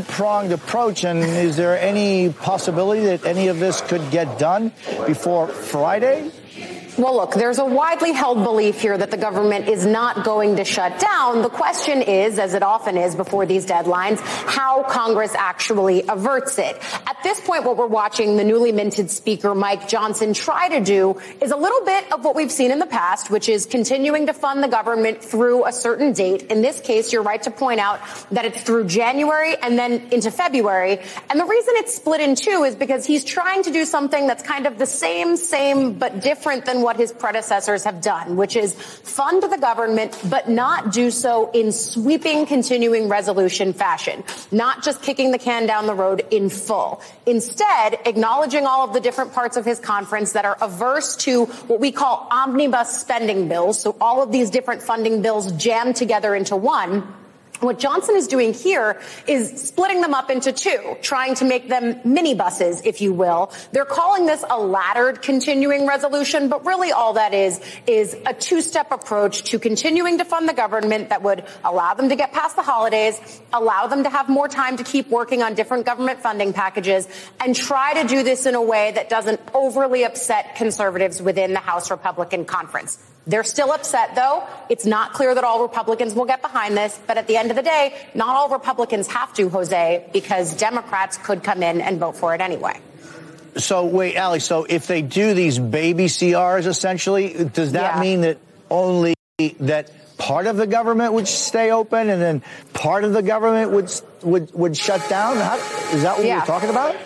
two pronged approach, and is there any possibility that any of this could get done before Friday? Well, look, there's a widely held belief here that the government is not going to shut down. The question is, as it often is before these deadlines, how Congress actually averts it. At this point, what we're watching the newly minted Speaker Mike Johnson try to do is a little bit of what we've seen in the past, which is continuing to fund the government through a certain date. In this case, you're right to point out that it's through January and then into February. And the reason it's split in two is because he's trying to do something that's kind of the same, same, but different than what his predecessors have done, which is fund the government, but not do so in sweeping continuing resolution fashion, not just kicking the can down the road in full. Instead, acknowledging all of the different parts of his conference that are averse to what we call omnibus spending bills. So all of these different funding bills jammed together into one what Johnson is doing here is splitting them up into two, trying to make them minibuses, if you will. They're calling this a laddered continuing resolution, but really all that is, is a two-step approach to continuing to fund the government that would allow them to get past the holidays, allow them to have more time to keep working on different government funding packages, and try to do this in a way that doesn't overly upset conservatives within the House Republican Conference. They're still upset, though. It's not clear that all Republicans will get behind this. But at the end of the day, not all Republicans have to, Jose, because Democrats could come in and vote for it anyway. So wait, Ali. So if they do these baby CRs, essentially, does that yeah. mean that only that part of the government would stay open and then part of the government would would would shut down? How, is that what yeah. you're talking about?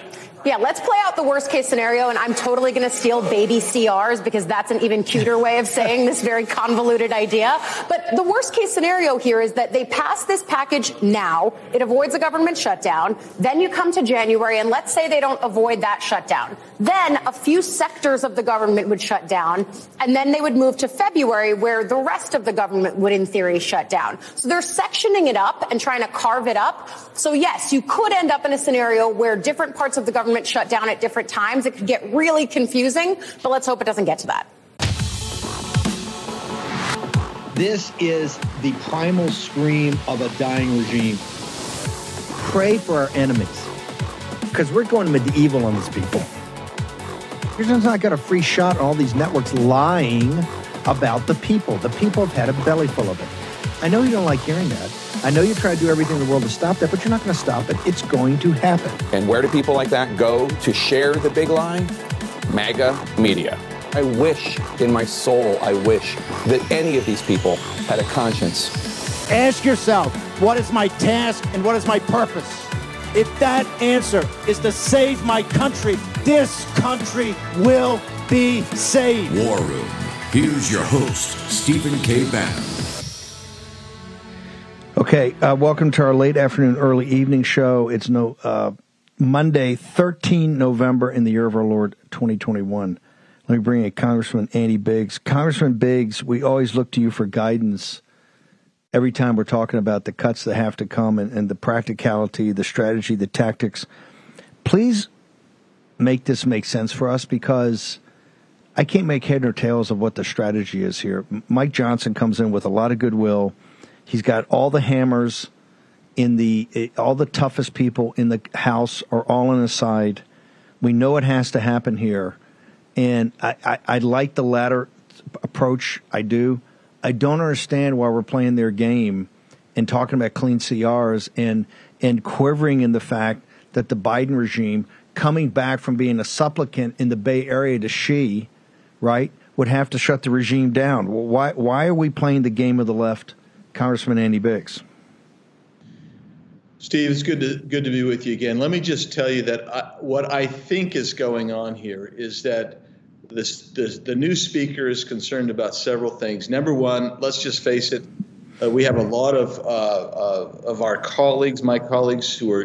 Yeah, let's play out the worst case scenario, and I'm totally going to steal baby CRs because that's an even cuter way of saying this very convoluted idea. But the worst case scenario here is that they pass this package now. It avoids a government shutdown. Then you come to January, and let's say they don't avoid that shutdown. Then a few sectors of the government would shut down, and then they would move to February where the rest of the government would in theory shut down. So they're sectioning it up and trying to carve it up. So yes, you could end up in a scenario where different parts of the government shut down at different times. It could get really confusing, but let's hope it doesn't get to that. This is the primal scream of a dying regime. Pray for our enemies because we're going medieval on these people. You're not got a free shot on all these networks lying about the people. The people have had a belly full of it. I know you don't like hearing that. I know you try to do everything in the world to stop that, but you're not going to stop it. It's going to happen. And where do people like that go to share the big lie? MAGA media. I wish in my soul, I wish that any of these people had a conscience. Ask yourself, what is my task and what is my purpose? If that answer is to save my country, this country will be saved. War Room. Here's your host, Stephen K. Bannon. Okay, uh, welcome to our late afternoon, early evening show. It's no uh, Monday, 13 November in the year of our Lord 2021. Let me bring in Congressman Andy Biggs. Congressman Biggs, we always look to you for guidance every time we're talking about the cuts that have to come and, and the practicality, the strategy, the tactics. Please make this make sense for us because I can't make head or tails of what the strategy is here. Mike Johnson comes in with a lot of goodwill He's got all the hammers in the eh, all the toughest people in the house are all on his side. We know it has to happen here, and I, I, I like the ladder approach. I do. I don't understand why we're playing their game and talking about clean CRs and and quivering in the fact that the Biden regime coming back from being a supplicant in the Bay Area to Xi, right, would have to shut the regime down. Why why are we playing the game of the left? Congressman Andy Biggs. Steve, it's good to good to be with you again. Let me just tell you that I, what I think is going on here is that this, this, the new speaker is concerned about several things. Number one, let's just face it, uh, we have a lot of uh, uh, of our colleagues, my colleagues, who are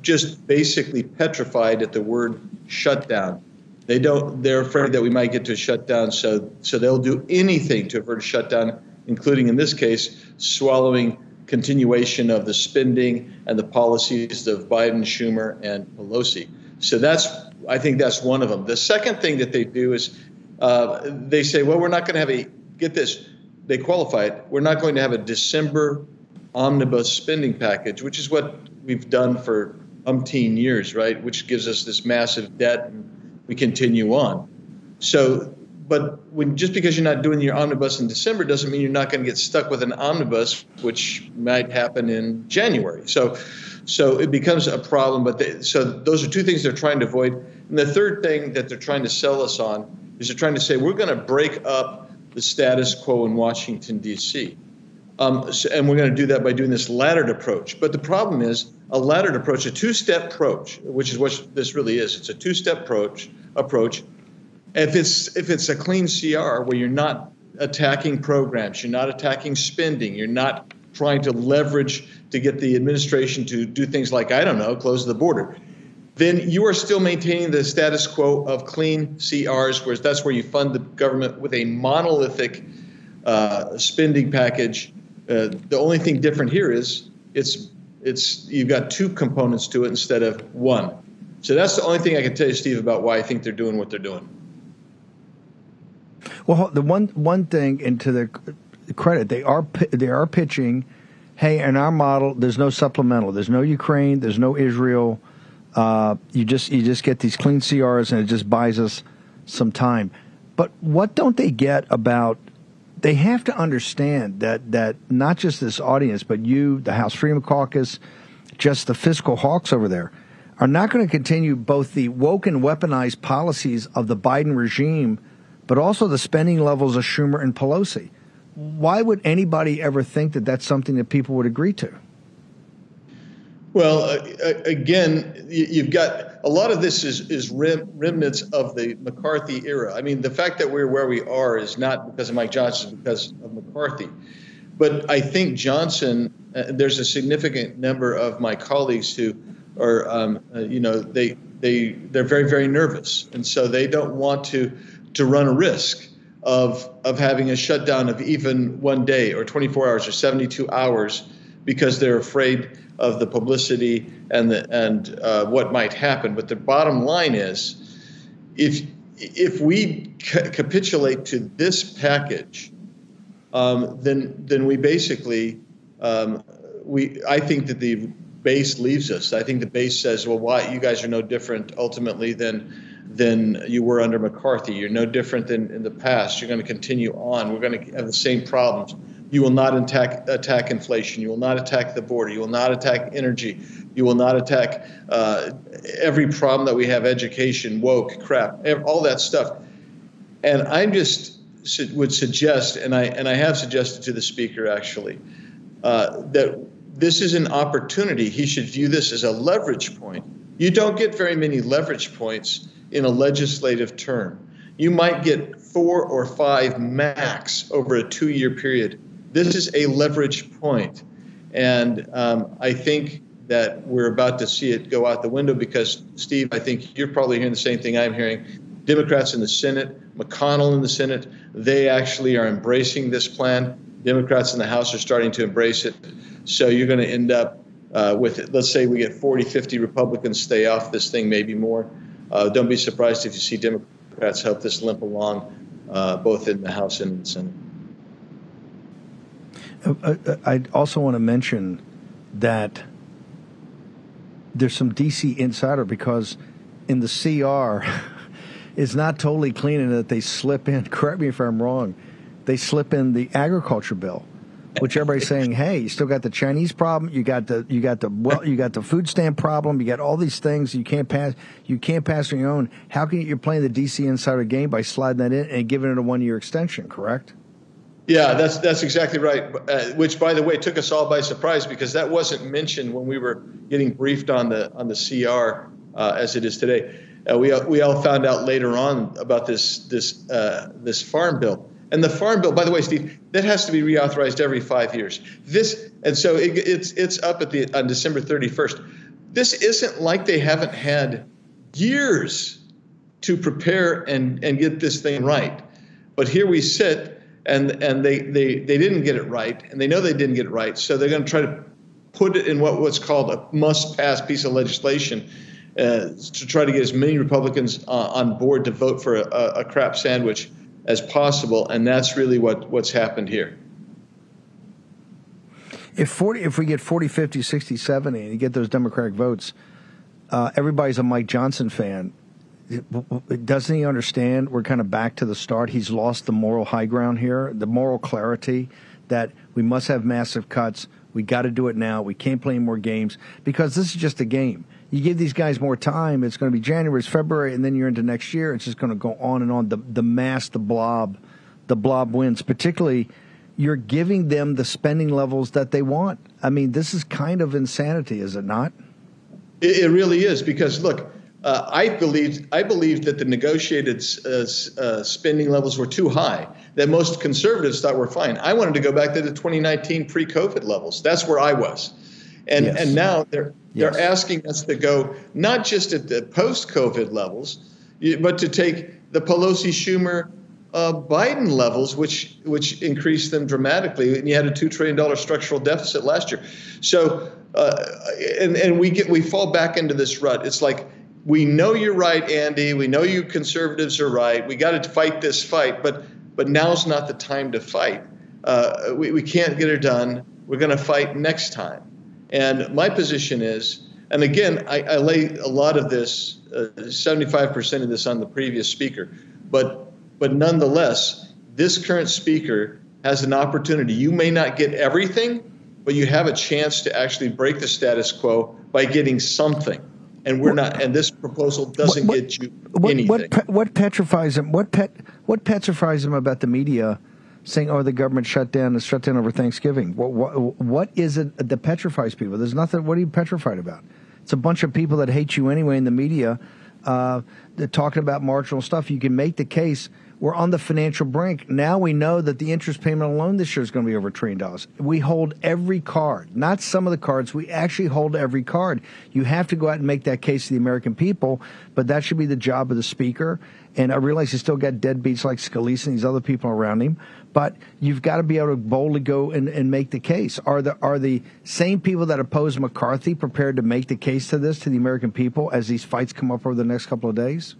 just basically petrified at the word shutdown. They don't. They're afraid that we might get to a shutdown, so so they'll do anything to avert a shutdown including in this case, swallowing continuation of the spending and the policies of Biden, Schumer, and Pelosi. So that's, I think that's one of them. The second thing that they do is uh, they say, well, we're not going to have a, get this, they qualify it, we're not going to have a December omnibus spending package, which is what we've done for umpteen years, right? Which gives us this massive debt, and we continue on. So, but when just because you're not doing your omnibus in December doesn't mean you're not going to get stuck with an omnibus, which might happen in January. So, so it becomes a problem. But they, so those are two things they're trying to avoid. And the third thing that they're trying to sell us on is they're trying to say we're going to break up the status quo in Washington D.C. Um, so, and we're going to do that by doing this laddered approach. But the problem is a laddered approach, a two-step approach, which is what this really is. It's a two-step approach. Approach. If it's if it's a clean CR where you're not attacking programs, you're not attacking spending, you're not trying to leverage to get the administration to do things like I don't know, close the border, then you are still maintaining the status quo of clean CRs, whereas that's where you fund the government with a monolithic uh, spending package uh, the only thing different here is it's it's you've got two components to it instead of one. So that's the only thing I can tell you, Steve, about why I think they're doing what they're doing. Well, the one one thing, and to their credit, they are they are pitching. Hey, in our model, there's no supplemental. There's no Ukraine. There's no Israel. Uh, you just you just get these clean CRs, and it just buys us some time. But what don't they get about they have to understand that that not just this audience, but you, the House Freedom Caucus, just the fiscal hawks over there, are not going to continue both the woke and weaponized policies of the Biden regime, but also the spending levels of Schumer and Pelosi. Why would anybody ever think that that's something that people would agree to? Well, uh, again, you've got a lot of this is, is rem, remnants of the McCarthy era. I mean, the fact that we're where we are is not because of Mike Johnson, because of McCarthy. But I think Johnson, uh, there's a significant number of my colleagues who are, um, uh, you know, they they they're very very nervous, and so they don't want to to run a risk of of having a shutdown of even one day or 24 hours or 72 hours because they're afraid of the publicity and the, and uh, what might happen. But the bottom line is, if if we ca- capitulate to this package, um, then then we basically um, we I think that the base leaves us. I think the base says, well, why you guys are no different ultimately than than you were under McCarthy. You're no different than in the past. You're going to continue on. We're going to have the same problems. You will not attack, attack inflation. You will not attack the border. You will not attack energy. You will not attack uh, every problem that we have education, woke, crap, all that stuff. And I'm just would suggest, and I, and I have suggested to the speaker actually, uh, that this is an opportunity. He should view this as a leverage point. You don't get very many leverage points in a legislative term. You might get four or five max over a two year period this is a leverage point. And um, I think that we're about to see it go out the window because, Steve, I think you're probably hearing the same thing I'm hearing. Democrats in the Senate, McConnell in the Senate, they actually are embracing this plan. Democrats in the House are starting to embrace it. So you're going to end up uh, with, it. let's say we get 40, 50 Republicans stay off this thing, maybe more. Uh, don't be surprised if you see Democrats help this limp along, uh, both in the House and in the Senate. Uh, uh, I also want to mention that there's some DC insider because in the CR, it's not totally clean in that they slip in. Correct me if I'm wrong. They slip in the agriculture bill, which everybody's saying, "Hey, you still got the Chinese problem. You got the you got the well, you got the food stamp problem. You got all these things you can't pass. You can't pass on your own. How can you, you're playing the DC insider game by sliding that in and giving it a one year extension? Correct." Yeah, that's that's exactly right. Uh, which, by the way, took us all by surprise because that wasn't mentioned when we were getting briefed on the on the CR uh, as it is today. Uh, we we all found out later on about this this uh, this farm bill. And the farm bill, by the way, Steve, that has to be reauthorized every five years. This and so it, it's it's up at the on December 31st. This isn't like they haven't had years to prepare and and get this thing right. But here we sit and and they they they didn't get it right, and they know they didn't get it right, so they're going to try to put it in what what's called a must-pass piece of legislation uh, to try to get as many Republicans uh, on board to vote for a, a crap sandwich as possible, and that's really what what's happened here. if 40, if we get 40, 50, 60, 70, and you get those Democratic votes, uh, everybody's a Mike Johnson fan. Doesn't he understand we're kind of back to the start? He's lost the moral high ground here, the moral clarity that we must have massive cuts. We got to do it now. We can't play more games because this is just a game. You give these guys more time, it's going to be January, it's February, and then you're into next year. It's just going to go on and on. The the mass, the blob, the blob wins. Particularly, you're giving them the spending levels that they want. I mean, this is kind of insanity, is it not? It, it really is because look, uh, I believed I believed that the negotiated uh, uh, spending levels were too high. That most conservatives thought were fine. I wanted to go back to the 2019 pre-COVID levels. That's where I was, and yes. and now they're they're asking us to go not just at the post-COVID levels, but to take the Pelosi Schumer uh, Biden levels, which which increased them dramatically. And you had a two trillion dollar structural deficit last year. So uh, and and we get we fall back into this rut. It's like we know you're right, Andy. We know you conservatives are right. We got to fight this fight, but but now's not the time to fight. Uh, we we can't get it done. We're going to fight next time. And my position is, and again, I, I lay a lot of this, uh, 75% of this on the previous speaker, but but nonetheless, this current speaker has an opportunity. You may not get everything, but you have a chance to actually break the status quo by getting something and we're not. And this proposal doesn't what, get you what, anything. What, what petrifies him? What pet? What petrifies him about the media saying, "Oh, the government shut down and shut down over Thanksgiving"? What, what, what is it that petrifies people? There's nothing. What are you petrified about? It's a bunch of people that hate you anyway in the media. Uh, they're talking about marginal stuff. You can make the case we're on the financial brink. Now we know that the interest payment alone this year is going to be over a trillion dollars. We hold every card, not some of the cards. We actually hold every card. You have to go out and make that case to the American people, but that should be the job of the speaker. And I realize you still got deadbeats like Scalise and these other people around him, but you've got to be able to boldly go and, and make the case. Are the are the same people that oppose McCarthy prepared to make the case to this to the American people as these fights come up over the next couple of days?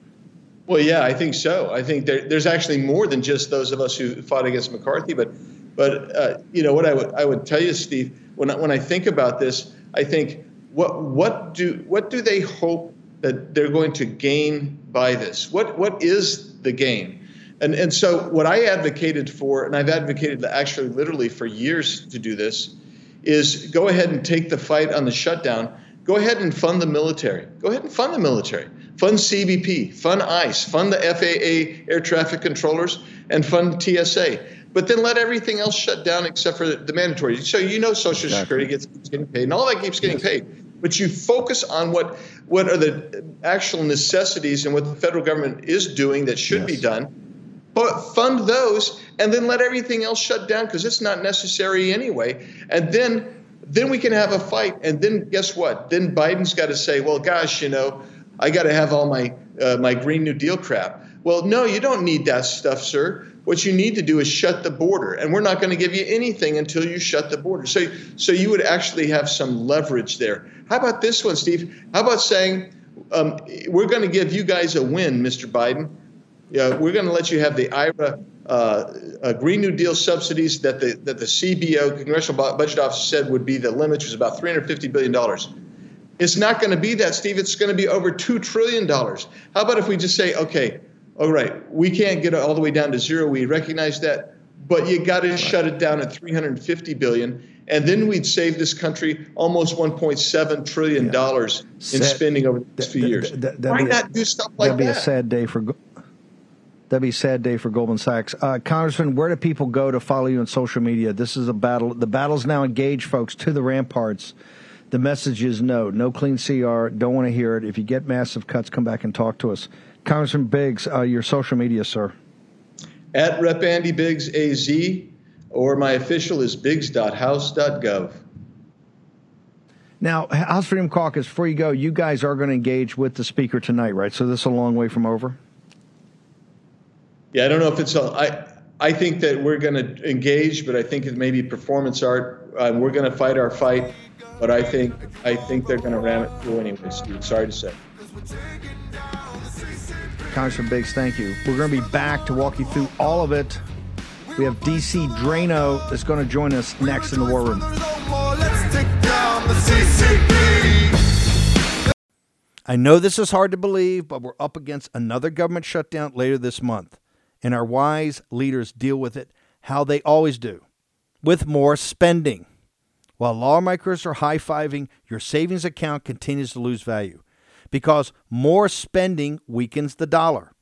Well, yeah, I think so. I think there, there's actually more than just those of us who fought against McCarthy. But, but uh, you know what I would I would tell you, Steve, when I, when I think about this, I think what what do what do they hope that they're going to gain by this? What what is the gain? And and so what I advocated for, and I've advocated actually literally for years to do this, is go ahead and take the fight on the shutdown. Go ahead and fund the military. Go ahead and fund the military fund CBP, fund ICE, fund the FAA air traffic controllers, and fund TSA. But then let everything else shut down except for the mandatory. So you know Social exactly. Security gets, keeps getting paid, and all that keeps getting yes. paid. But you focus on what what are the actual necessities and what the federal government is doing that should yes. be done. But fund those, and then let everything else shut down because it's not necessary anyway. And then then we can have a fight. And then guess what? Then Biden's got to say, well, gosh, you know, I got to have all my uh, my Green New Deal crap. Well, no, you don't need that stuff, sir. What you need to do is shut the border, and we're not going to give you anything until you shut the border. So, so you would actually have some leverage there. How about this one, Steve? How about saying um, we're going to give you guys a win, Mr. Biden? Yeah, we're going to let you have the IRA uh, uh, Green New Deal subsidies that the that the CBO Congressional Budget Office said would be the limit, which was about 350 billion dollars. It's not going to be that, Steve. It's going to be over $2 trillion. How about if we just say, okay, all right, we can't get it all the way down to zero. We recognize that, but you got to shut it down at 350 billion, and then we'd save this country almost 1.7 trillion dollars yeah. in spending over the next few years. Why not do stuff like that? That'd be a sad day for. That'd be a sad day for Goldman Sachs. Uh, Congressman, where do people go to follow you on social media? This is a battle. The battle's now engaged, folks, to the ramparts. The message is no, no clean CR. Don't want to hear it. If you get massive cuts, come back and talk to us. Congressman Biggs, uh, your social media, sir. At Rep. Andy Biggs AZ, or my official is biggs.house.gov. Now, House Freedom Caucus, before you go, you guys are going to engage with the speaker tonight, right? So this is a long way from over. Yeah, I don't know if it's. A, I I think that we're going to engage, but I think it may be performance art. Uh, we're going to fight our fight but I think I think they're going to ram it through anyway. Steve, sorry to say. Congressman Biggs, thank you. We're going to be back to walk you through all of it. We have DC Draino that's going to join us next in the War Room. I know this is hard to believe, but we're up against another government shutdown later this month, and our wise leaders deal with it how they always do with more spending. While lawmakers are high fiving, your savings account continues to lose value because more spending weakens the dollar.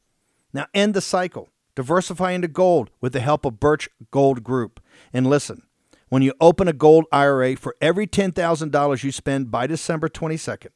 Now, end the cycle. Diversify into gold with the help of Birch Gold Group. And listen, when you open a gold IRA for every $10,000 you spend by December 22nd,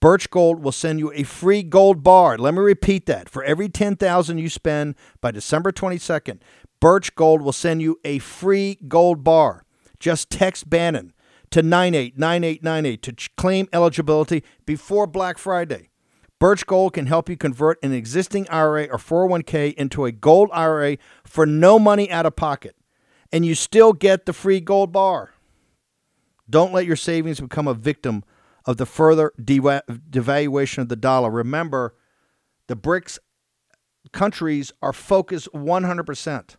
Birch Gold will send you a free gold bar. Let me repeat that. For every 10,000 you spend by December 22nd, Birch Gold will send you a free gold bar. Just text Bannon to 989898 to claim eligibility before Black Friday. Birch Gold can help you convert an existing IRA or 401k into a gold IRA for no money out of pocket, and you still get the free gold bar. Don't let your savings become a victim of the further devaluation of the dollar. Remember, the BRICS countries are focused 100%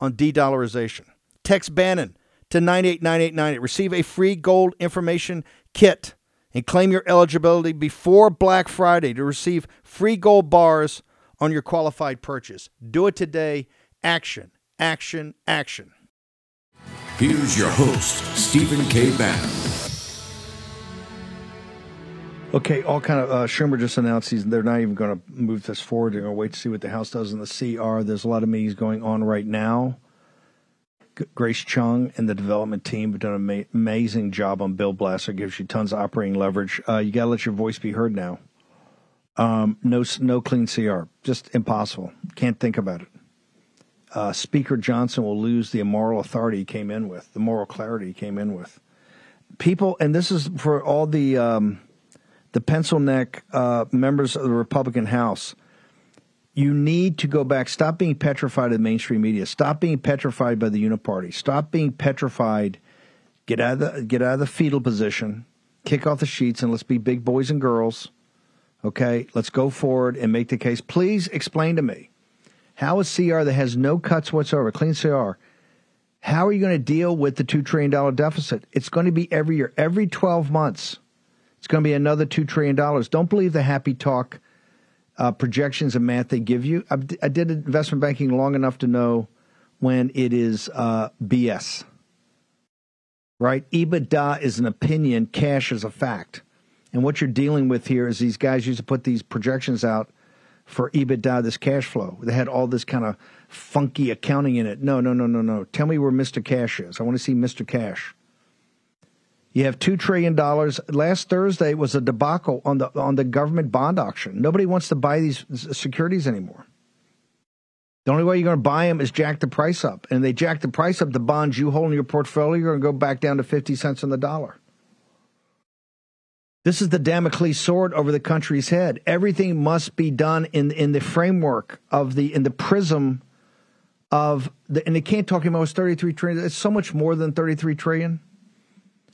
on de dollarization. Text Bannon to 989898. Receive a free gold information kit and claim your eligibility before Black Friday to receive free gold bars on your qualified purchase. Do it today. Action, action, action. Here's your host, Stephen K. Bannon. Okay, all kind of uh, Schumer just announced he's they're not even going to move this forward. They're going to wait to see what the House does in the CR. There's a lot of meetings going on right now. Grace Chung and the development team have done an ama- amazing job on Bill Blaster. Gives you tons of operating leverage. Uh, you got to let your voice be heard now. Um, no, no clean CR, just impossible. Can't think about it. Uh, Speaker Johnson will lose the moral authority he came in with, the moral clarity he came in with. People, and this is for all the um, the pencil neck uh, members of the Republican House you need to go back. Stop being petrified of the mainstream media. Stop being petrified by the Uniparty. Stop being petrified. Get out of the get out of the fetal position. Kick off the sheets and let's be big boys and girls. Okay, let's go forward and make the case. Please explain to me how a CR that has no cuts whatsoever, clean CR, how are you going to deal with the $2 trillion deficit? It's going to be every year, every 12 months. It's going to be another $2 trillion. Don't believe the happy talk uh, projections and math they give you. I, I, did investment banking long enough to know when it is uh, BS. Right? EBITDA is an opinion, cash is a fact. And what you're dealing with here is these guys used to put these projections out for EBITDA, this cash flow. They had all this kind of funky accounting in it. No, no, no, no, no. Tell me where Mr. Cash is. I want to see Mr. Cash. You have two trillion dollars. Last Thursday was a debacle on the on the government bond auction. Nobody wants to buy these securities anymore. The only way you're going to buy them is jack the price up, and they jack the price up. The bonds you hold in your portfolio are going to go back down to fifty cents on the dollar. This is the Damocles sword over the country's head. Everything must be done in in the framework of the in the prism of the. And they can't talk about 33 trillion. It's so much more than 33 trillion.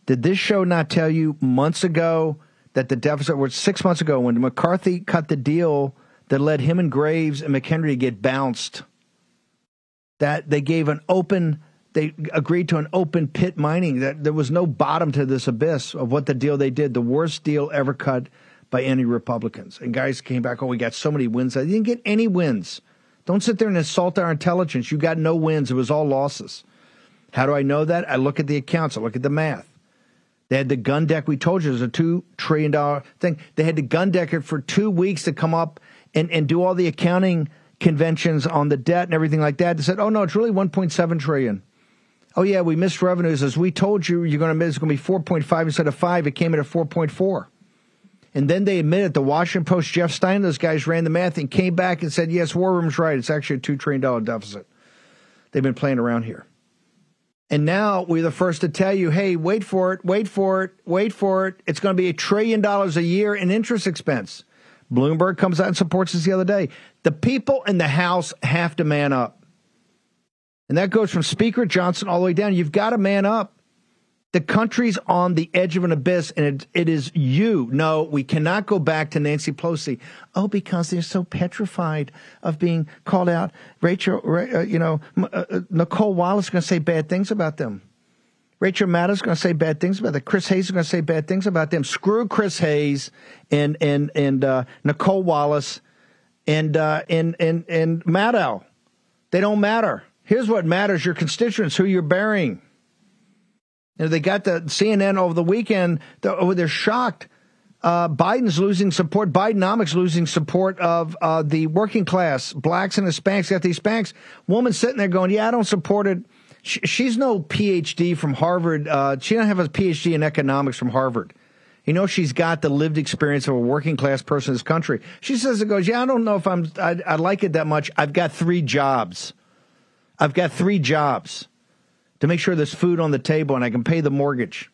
Did this show not tell you months ago that the deficit was six months ago when McCarthy cut the deal that led him and Graves and McHenry to get bounced? That they gave an open, they agreed to an open pit mining. That there was no bottom to this abyss of what the deal they did, the worst deal ever cut by any Republicans. And guys came back, oh, we got so many wins. I didn't get any wins. Don't sit there and insult our intelligence. You got no wins. It was all losses. How do I know that? I look at the accounts, I look at the math. They had the gun deck. We told you it was a two trillion dollar thing. They had the gun deck it for two weeks to come up and, and do all the accounting conventions on the debt and everything like that. They said, "Oh no, it's really 1.7 trillion." Oh yeah, we missed revenues as we told you. You're going to. It's going to be 4.5 instead of five. It came in at 4.4. And then they admitted the Washington Post, Jeff Stein, those guys ran the math and came back and said, yes, War Room's right. It's actually a $2 trillion deficit. They've been playing around here. And now we're the first to tell you, hey, wait for it, wait for it, wait for it. It's going to be a trillion dollars a year in interest expense. Bloomberg comes out and supports this the other day. The people in the House have to man up. And that goes from Speaker Johnson all the way down. You've got to man up. The country's on the edge of an abyss, and it, it is you. No, we cannot go back to Nancy Pelosi. Oh, because they're so petrified of being called out. Rachel, uh, you know, uh, uh, Nicolle Wallace is going to say bad things about them. Rachel Maddow's going to say bad things about them. Chris Hayes is going to say bad things about them. Screw Chris Hayes and and and uh, Nicolle Wallace and uh, and and and Maddow. They don't matter. Here's what matters: your constituents, who you're burying. You know, they got the CNN over the weekend. They're, oh, they're shocked. Uh, Biden's losing support. Bidenomics losing support of uh, the working class, blacks and Hispanics. Got these Hispanics. Woman sitting there going, "Yeah, I don't support it." She, she's no PhD from Harvard. Uh, she don't have a PhD in economics from Harvard. You know, she's got the lived experience of a working class person in this country. She says it goes, yeah, I don't know if I'm, I, I like it that much. I've got three jobs. I've got three jobs to make sure there's food on the table and I can pay the mortgage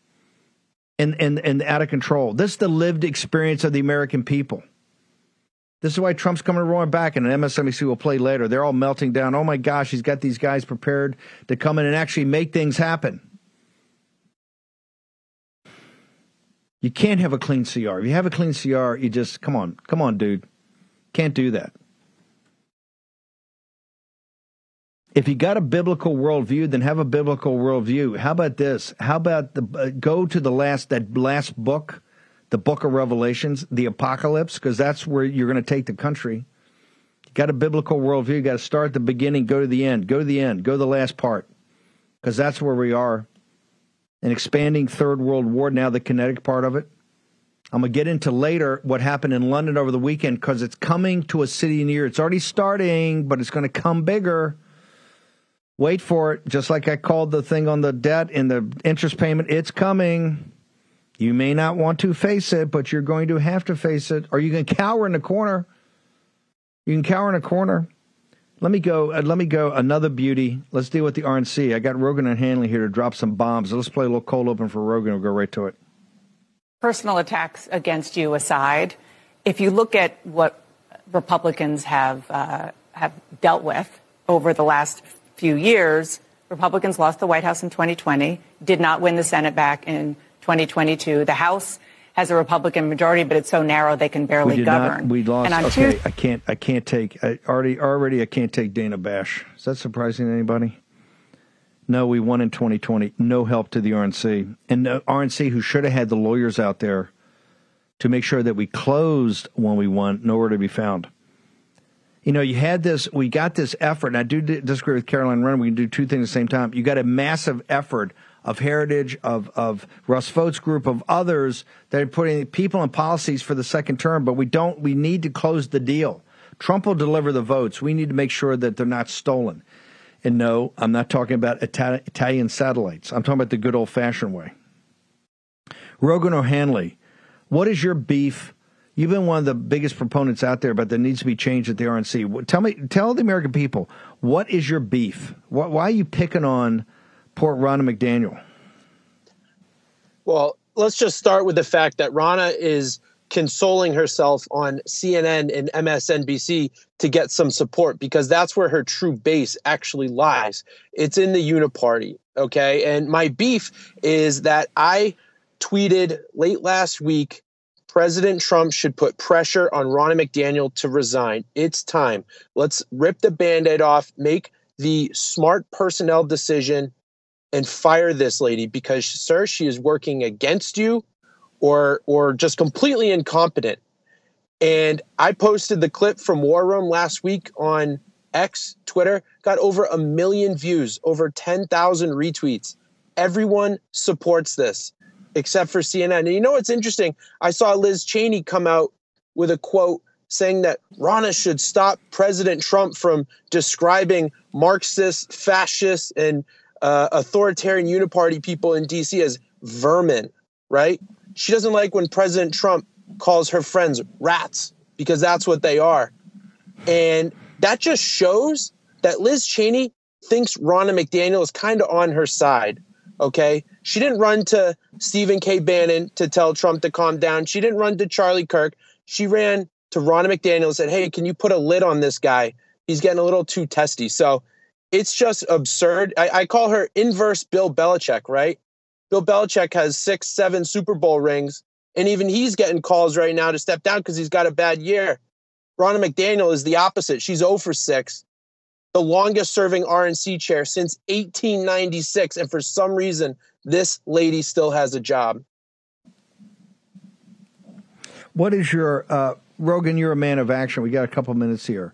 and, and, and out of control. This is the lived experience of the American people. This is why Trump's coming roaring back, and an MSNBC will play later. They're all melting down. Oh my gosh, he's got these guys prepared to come in and actually make things happen. You can't have a clean CR. If you have a clean CR, you just come on, come on, dude. Can't do that. If you got a biblical worldview, then have a biblical worldview. How about this? How about the uh, go to the last that last book the book of Revelations, the apocalypse, because that's where you're going to take the country. You got a biblical worldview. You got to start at the beginning, go to the end, go to the end, go to the last part, because that's where we are. An expanding third world war, now the kinetic part of it. I'm going to get into later what happened in London over the weekend because it's coming to a city near. It's already starting, but it's going to come bigger. Wait for it. Just like I called the thing on the debt and the interest payment, it's coming. You may not want to face it, but you're going to have to face it, or you can cower in a corner. You can cower in a corner. Let me go. Uh, let me go. Another beauty. Let's deal with the RNC. I got Rogan O'Handley here to drop some bombs. let's play a little cold open for Rogan. We'll go right to it. Personal attacks against you aside, if you look at what Republicans have uh, have dealt with over the last few years, Republicans lost the White House in 2020, did not win the Senate back in 2022. The House has a Republican majority, but it's so narrow they can barely we govern. Not, we lost. okay, I can't. I can't take. I already. Already, I can't take Dana Bash. Is that surprising to anybody? No, we won in 2020. No help to the RNC and the RNC, who should have had the lawyers out there to make sure that we closed when we won. Nowhere to be found. You know, you had this. We got this effort, and I do disagree with Caroline Renner. We can do two things at the same time. You got a massive effort of Heritage, of, of Russ Vought's group, of others that are putting people and policies for the second term, but we don't, we need to close the deal. Trump will deliver the votes. We need to make sure that they're not stolen. And no, I'm not talking about Itali- Italian satellites. I'm talking about the good old fashioned way. Rogan O'Handley, what is your beef? You've been one of the biggest proponents out there, but there needs to be change at the RNC. Tell me, tell the American people, what is your beef? Why, are you picking on Port Ronna McDaniel? Well, let's just start with the fact that Ronna is consoling herself on CNN and MSNBC to get some support because that's where her true base actually lies. It's in the Uniparty. Okay. And my beef is that I tweeted late last week President Trump should put pressure on Ronna McDaniel to resign. It's time. Let's rip the band aid off, make the smart personnel decision, and fire this lady because sir she is working against you or or just completely incompetent and i posted the clip from war room last week on x twitter got over a million views over 10,000 retweets everyone supports this except for cnn and you know what's interesting i saw liz cheney come out with a quote saying that Ronna should stop President Trump from describing Marxist, fascist, and uh, authoritarian uniparty people in DC as vermin, right? She doesn't like when President Trump calls her friends rats because that's what they are. And that just shows that Liz Cheney thinks Ronna McDaniel is kind of on her side. Okay. She didn't run to Stephen K. Bannon to tell Trump to calm down. She didn't run to Charlie Kirk. She ran to Ronna McDaniel and said, Hey, can you put a lid on this guy? He's getting a little too testy. So it's just absurd. I, I call her inverse Bill Belichick, right? Bill Belichick has six, seven Super Bowl rings, and even he's getting calls right now to step down because he's got a bad year. Ronna McDaniel is the opposite. She's 0 for 6, the longest serving RNC chair since 1896. And for some reason, this lady still has a job. What is your uh, Rogan? You're a man of action. We got a couple minutes here.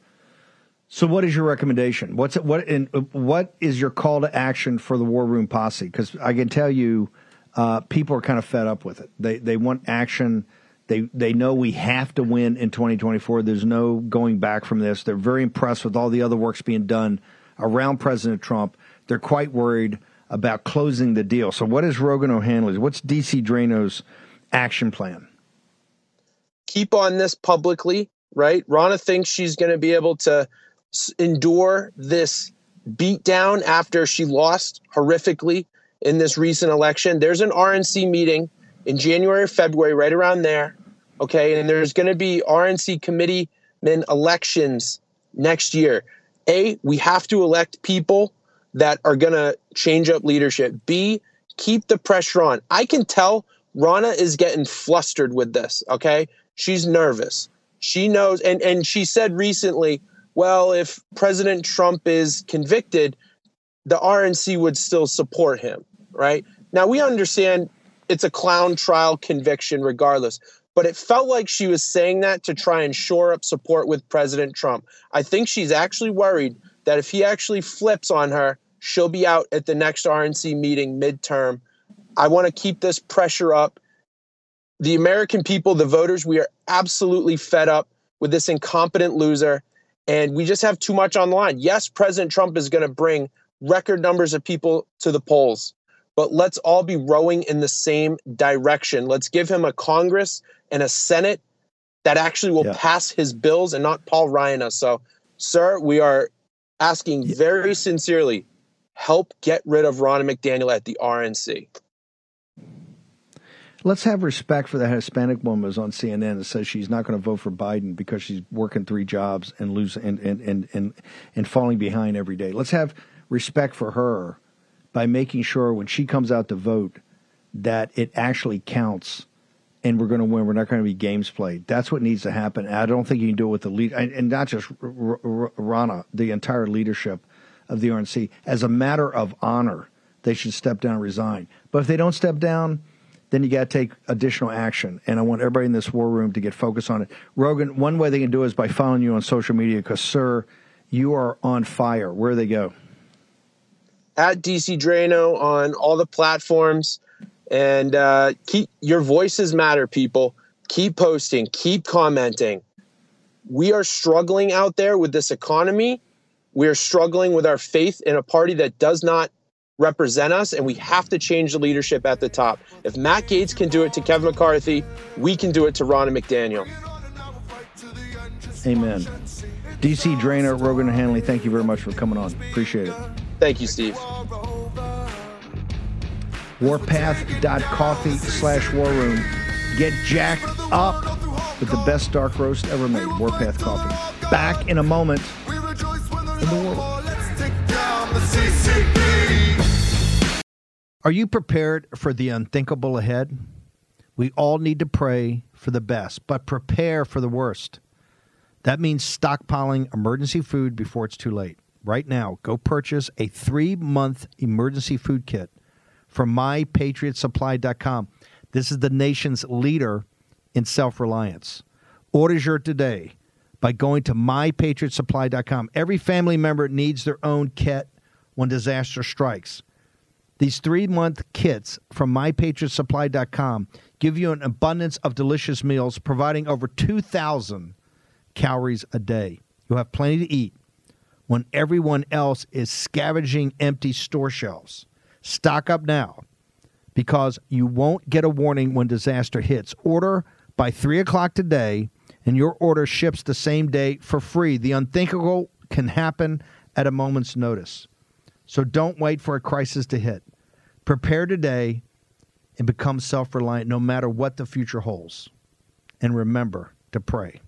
So, what is your recommendation? What's what in, what is your call to action for the War Room Posse? Because I can tell you, uh, people are kind of fed up with it. They they want action. They they know we have to win in 2024. There's no going back from this. They're very impressed with all the other works being done around President Trump. They're quite worried about closing the deal. So, what is Rogan O'Handley's? What's DC Draino's action plan? Keep on this publicly, right? Ronna thinks she's going to be able to endure this beatdown after she lost horrifically in this recent election. There's an RNC meeting in January or February, right around there. Okay. And there's going to be RNC committeeman elections next year. A, we have to elect people that are going to change up leadership. B, keep the pressure on. I can tell Ronna is getting flustered with this. Okay. She's nervous. She knows. And, and she said recently, well, if President Trump is convicted, the RNC would still support him, right? Now, we understand it's a clown trial conviction regardless, but it felt like she was saying that to try and shore up support with President Trump. I think she's actually worried that if he actually flips on her, she'll be out at the next RNC meeting midterm. I want to keep this pressure up. The American people, the voters, we are absolutely fed up with this incompetent loser. And we just have too much on the line. Yes, President Trump is going to bring record numbers of people to the polls, but let's all be rowing in the same direction. Let's give him a Congress and a Senate that actually will yeah. pass his bills and not Paul Ryan us. So, sir, we are asking very sincerely help get rid of Ronna McDaniel at the RNC let's have respect for the Hispanic woman who's on CNN that says she's not going to vote for Biden because she's working three jobs and losing and, and, and, and, and falling behind every day. Let's have respect for her by making sure when she comes out to vote that it actually counts and we're going to win. We're not going to be games played. That's what needs to happen. I don't think you can do it with the lead, and not just Ronna, the entire leadership of the RNC. As a matter of honor, they should step down and resign. But if they don't step down, then you got to take additional action. And I want everybody in this war room to get focused on it. Rogan, one way they can do it is by following you on social media because, sir, you are on fire. Where do they go? At DC Draino on all the platforms. And uh, keep your voices matter, people. Keep posting, keep commenting. We are struggling out there with this economy. We are struggling with our faith in a party that does not represent us, and we have to change the leadership at the top. If Matt Gaetz can do it to Kevin McCarthy, we can do it to Ronna McDaniel. Amen. DC Draino, Rogan O'Handley, thank you very much for coming on. Appreciate it. Thank you, Steve. Warpath.coffee slash war room. Get jacked up with the best dark roast ever made. Warpath Coffee. Back in a moment in the world. Are you prepared for the unthinkable ahead? We all need to pray for the best, but prepare for the worst. That means stockpiling emergency food before it's too late. Right now, go purchase a three month emergency food kit from mypatriotsupply.com. This is the nation's leader in self reliance. Order your today by going to mypatriotsupply.com. Every family member needs their own kit when disaster strikes. These three month kits from mypatriotsupply.com give you an abundance of delicious meals, providing over 2,000 calories a day. You'll have plenty to eat when everyone else is scavenging empty store shelves. Stock up now because you won't get a warning when disaster hits. Order by 3 o'clock today, and your order ships the same day for free. The unthinkable can happen at a moment's notice. So don't wait for a crisis to hit. Prepare today and become self reliant no matter what the future holds. And remember to pray.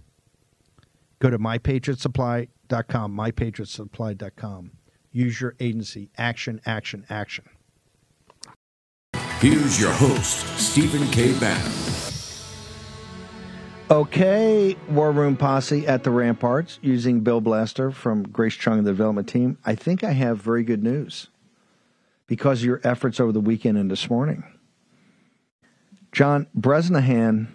Go to mypatriotsupply.com, mypatriotsupply.com. Use your agency. Action, action, action. Here's your host, Stephen K. Bannon. Okay, War Room Posse at the Ramparts using Bill Blaster from Grace Chung and the development team. I think I have very good news because of your efforts over the weekend and this morning. John Bresnahan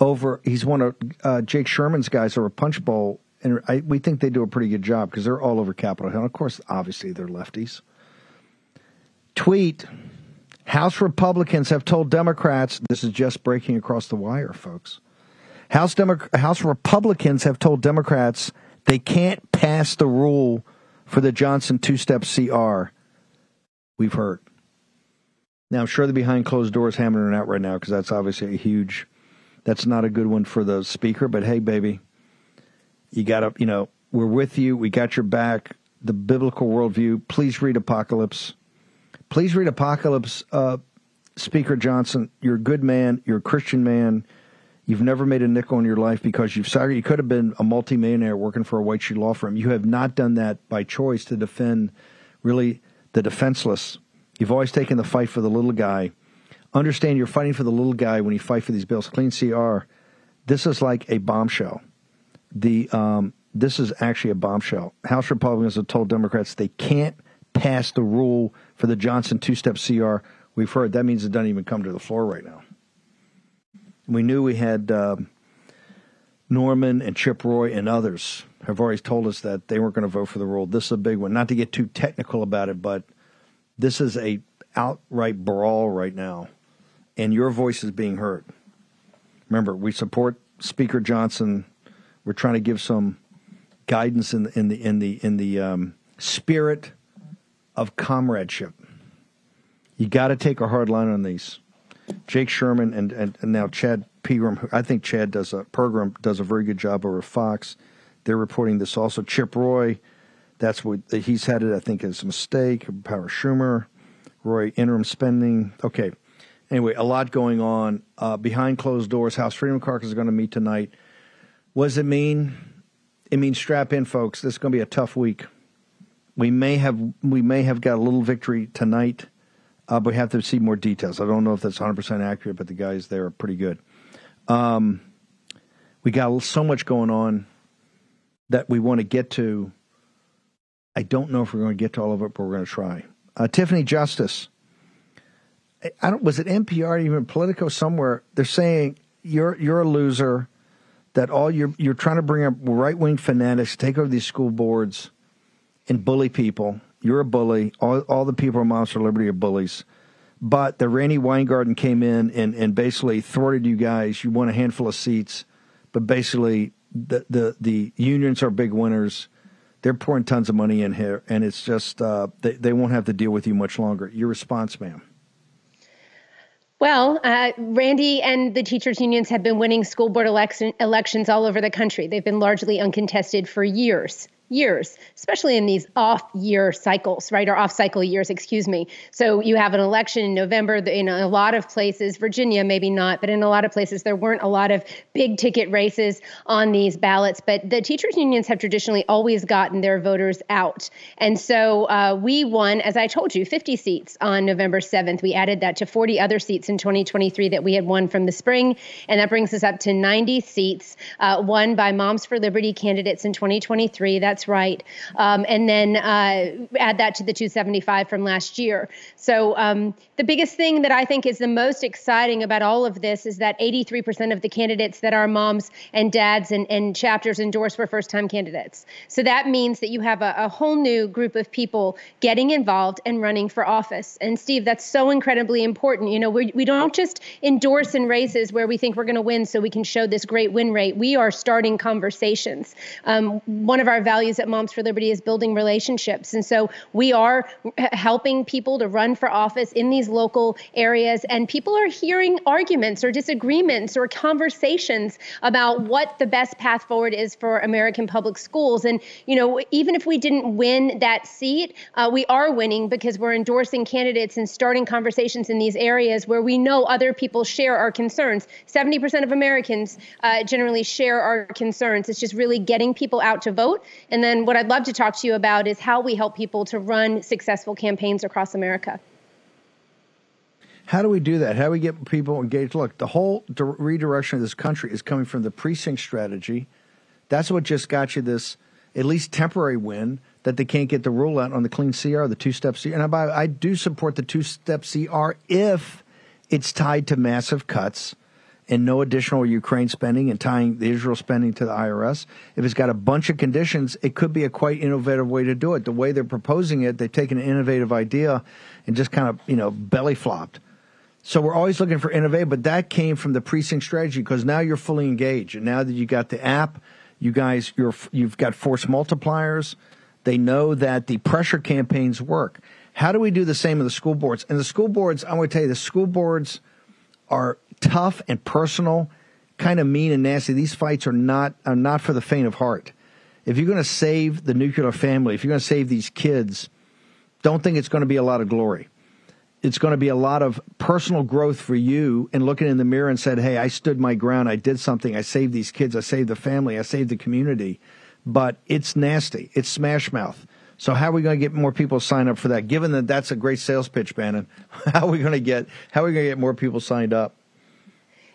over he's one of uh, Jake Sherman's guys over Punchbowl, and I, we think they do a pretty good job because they're all over Capitol Hill. Of course, obviously they're lefties. Tweet: House Republicans have told Democrats this is just breaking across the wire, folks. House Demo- House Republicans have told Democrats they can't pass the rule for the Johnson two-step CR. We've heard. Now I'm sure they're behind closed doors hammering it out right now because that's obviously a huge that's not a good one for the speaker, but hey, baby, you got to, you know, we're with you. We got your back. The biblical worldview. Please read Apocalypse. Please read Apocalypse. Uh, speaker Johnson, you're a good man. You're a Christian man. You've never made a nickel in your life because you've sorry you could have been a multimillionaire working for a white shoe law firm. You have not done that by choice to defend really the defenseless. You've always taken the fight for the little guy understand you're fighting for the little guy when you fight for these bills. Clean CR, this is like a bombshell. The um, this is actually a bombshell. House Republicans have told Democrats they can't pass the rule for the Johnson two-step CR. We've heard that means it doesn't even come to the floor right now. We knew we had uh, Norman and Chip Roy and others have already told us that they weren't going to vote for the rule. This is a big one. Not to get too technical about it, but this is a outright brawl right now and your voice is being heard. Remember, we support Speaker Johnson. We're trying to give some guidance in the in the in the in the um, spirit of comradeship. You got to take a hard line on these. Jake Sherman and, and, and now Chad Pergram. I think Chad does a program does a very good job over Fox. They're reporting this also. Chip Roy, that's what he's had it. I think is a mistake. Power Schumer, Roy interim spending. Okay, anyway, a lot going on uh, behind closed doors. House Freedom Caucus is going to meet tonight. What does it mean? It means strap in, folks. This is going to be a tough week. We may have we may have got a little victory tonight, uh, but we have to see more details. I don't know if that's 100 percent accurate, but the guys there are pretty good. Um, we got so much going on that we want to get to. I don't know if we're going to get to all of it, but we're going to try. Uh, Tiffany Justice I don't was it NPR even Politico somewhere they're saying you're you're a loser that all you're you're trying to bring up right wing fanatics to take over these school boards and bully people you're a bully. All all the people in Moms for Liberty are bullies. But the Randi Weingarten came in and and basically thwarted you guys. You won a handful of seats but basically the the the unions are big winners. They're pouring tons of money in here and it's just uh, they they won't have to deal with you much longer. Your response ma'am? Well, uh, Randi and the teachers' unions have been winning school board election, elections all over the country. They've been largely uncontested for years years, especially in these off year cycles, right? Or off cycle years, excuse me. So you have an election in November in a lot of places, Virginia, maybe not, but in a lot of places, there weren't a lot of big ticket races on these ballots. But the teachers' unions have traditionally always gotten their voters out. And so uh, we won, as I told you, 50 seats on November 7th. We added that to 40 other seats in 2023 that we had won from the spring. And that brings us up to 90 seats uh, won by Moms for Liberty candidates in 2023. That's that's right. Um, and then uh, add that to the 275 from last year. So um, the biggest thing that I think is the most exciting about all of this is that 83% of the candidates that our moms and dads and, and chapters endorse were first time candidates. So that means that you have a, a whole new group of people getting involved and running for office. And Steve, that's so incredibly important. You know, we, we don't just endorse in races where we think we're going to win so we can show this great win rate. We are starting conversations. Um, one of our values values at Moms for Liberty is building relationships. And so we are helping people to run for office in these local areas. And people are hearing arguments or disagreements or conversations about what the best path forward is for American public schools. And, you know, even if we didn't win that seat, uh, we are winning because we're endorsing candidates and starting conversations in these areas where we know other people share our concerns. 70% of Americans uh, generally share our concerns. It's just really getting people out to vote and then what I'd love to talk to you about is how we help people to run successful campaigns across America. How do we do that? How do we get people engaged? Look, the whole redirection of this country is coming from the precinct strategy. That's what just got you this at least temporary win. that they can't get the rule out on the clean CR, the two step CR. And I, I do support the two step CR if it's tied to massive cuts and no additional Ukraine spending and tying the Israel spending to the IRS. If it's got a bunch of conditions, it could be a quite innovative way to do it. The way they're proposing it, they've taken an innovative idea and just kind of, you know, belly flopped. So we're always looking for innovative, but that came from the precinct strategy because now you're fully engaged. And now that you got the app, you guys, you're, you've got force multipliers. They know that the pressure campaigns work. How do we do the same in the school boards? And the school boards, I want to tell you, the school boards are tough and personal, kind of mean and nasty. These fights are not are not for the faint of heart. If you're going to save the nuclear family, if you're going to save these kids, don't think it's going to be a lot of glory. It's going to be a lot of personal growth for you and looking in the mirror and said, "Hey, I stood my ground. I did something. I saved these kids. I saved the family. I saved the community." But it's nasty. It's smash mouth. So how are we going to get more people to sign up for that? Given that that's a great sales pitch, Bannon, how are we going to get how are we going to get more people signed up?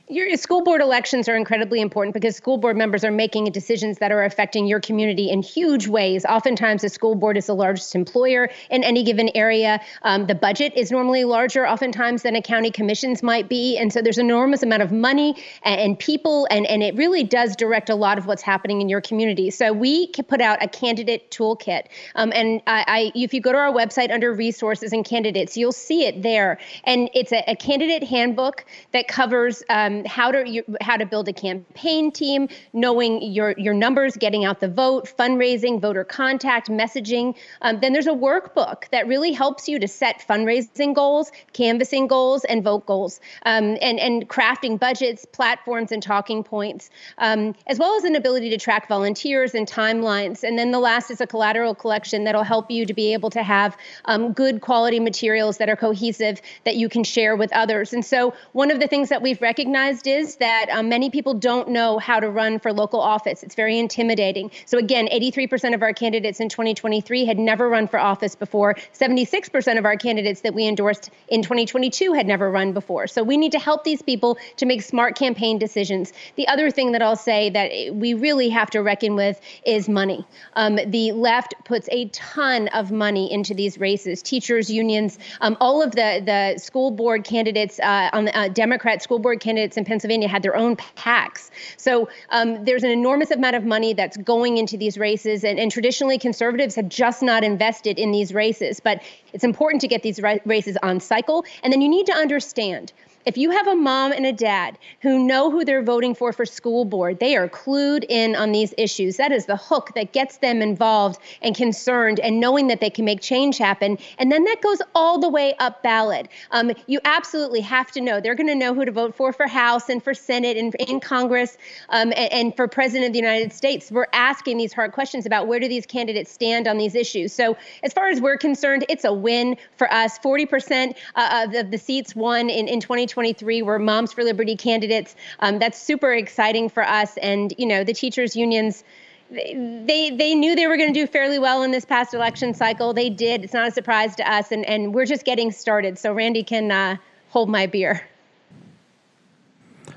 Your school board elections are incredibly important because school board members are making decisions that are affecting your community in huge ways. Oftentimes, the school board is the largest employer in any given area. Um, the budget is normally larger, oftentimes, than a county commission's might be. And so there's an enormous amount of money and, and people, and, and it really does direct a lot of what's happening in your community. So we put out a candidate toolkit. Um, and I, I, if you go to our website under resources and candidates, you'll see it there. And it's a, a candidate handbook that covers. Um, um, how to you, how to build a campaign team, knowing your your numbers, getting out the vote, fundraising, voter contact, messaging. Um, then there's a workbook that really helps you to set fundraising goals, canvassing goals, and vote goals, um, and and crafting budgets, platforms, and talking points, um, as well as an ability to track volunteers and timelines. And then the last is a collateral collection that'll help you to be able to have um, good quality materials that are cohesive that you can share with others. And so one of the things that we've recognized is that um, many people don't know how to run for local office. It's very intimidating. So, again, 83% of our candidates in 2023 had never run for office before. 76% of our candidates that we endorsed in 2022 had never run before. So, we need to help these people to make smart campaign decisions. The other thing that I'll say that we really have to reckon with is money. Um, the left puts a ton of money into these races, teachers, unions, um, all of the, the school board candidates uh, on the uh, Democrat school board candidates in Pennsylvania had their own PACs. So um, there's an enormous amount of money that's going into these races, and, and, traditionally conservatives have just not invested in these races. But it's important to get these races on cycle, and then you need to understand if you have a mom and a dad who know who they're voting for for school board, they are clued in on these issues. That is the hook that gets them involved and concerned and knowing that they can make change happen. And then that goes all the way up ballot. Um, you absolutely have to know. They're going to know who to vote for for House and for Senate and in Congress um, and, and for President of the United States. We're asking these hard questions about where do these candidates stand on these issues. So as far as we're concerned, it's a win for us. 40% uh, of the seats won in, in 2020. 2023 were Moms for Liberty candidates. Um, that's super exciting for us. And, you know, the teachers' unions they they knew they were going to do fairly well in this past election cycle. They did. It's not a surprise to us, and and we're just getting started. So Randi can uh, hold my beer.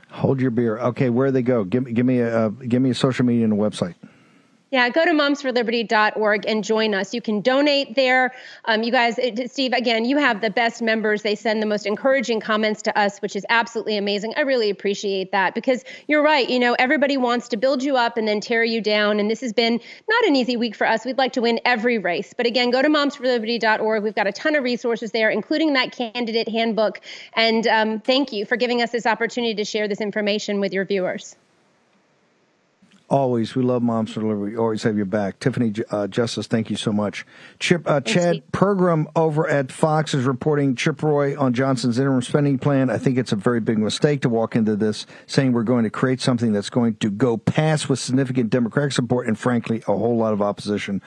Hold your beer. Okay, where they go? Give me give me a uh, give me a social media and a website. Yeah, go to momsforliberty.org and join us. You can donate there. Um, you guys, Steve, again, you have the best members. They send the most encouraging comments to us, which is absolutely amazing. I really appreciate that because you're right. You know, everybody wants to build you up and then tear you down. And this has been not an easy week for us. We'd like to win every race. But again, go to momsforliberty.org. We've got a ton of resources there, including that candidate handbook. And um, thank you for giving us this opportunity to share this information with your viewers. Always, we love Moms for Liberty. We always have your back. Tiffany uh, Justice, thank you so much. Chip uh, Chad Pergram over at Fox is reporting Chip Roy on Johnson's interim spending plan. I think it's a very big mistake to walk into this saying we're going to create something that's going to go past with significant Democratic support and, frankly, a whole lot of opposition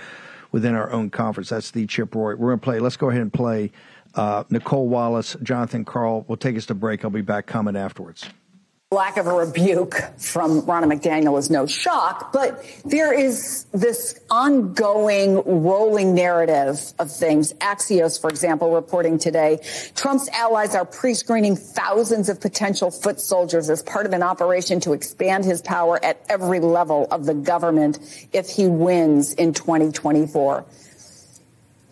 within our own conference. That's the Chip Roy. We're going to play. Let's go ahead and play uh, Nicolle Wallace, Jonathan Karl. Will take us to break. I'll be back comment afterwards. Lack of a rebuke from Ronna McDaniel is no shock, but there is this ongoing rolling narrative of things. Axios, for example, reporting today, Trump's allies are pre-screening thousands of potential foot soldiers as part of an operation to expand his power at every level of the government if he wins in 2024.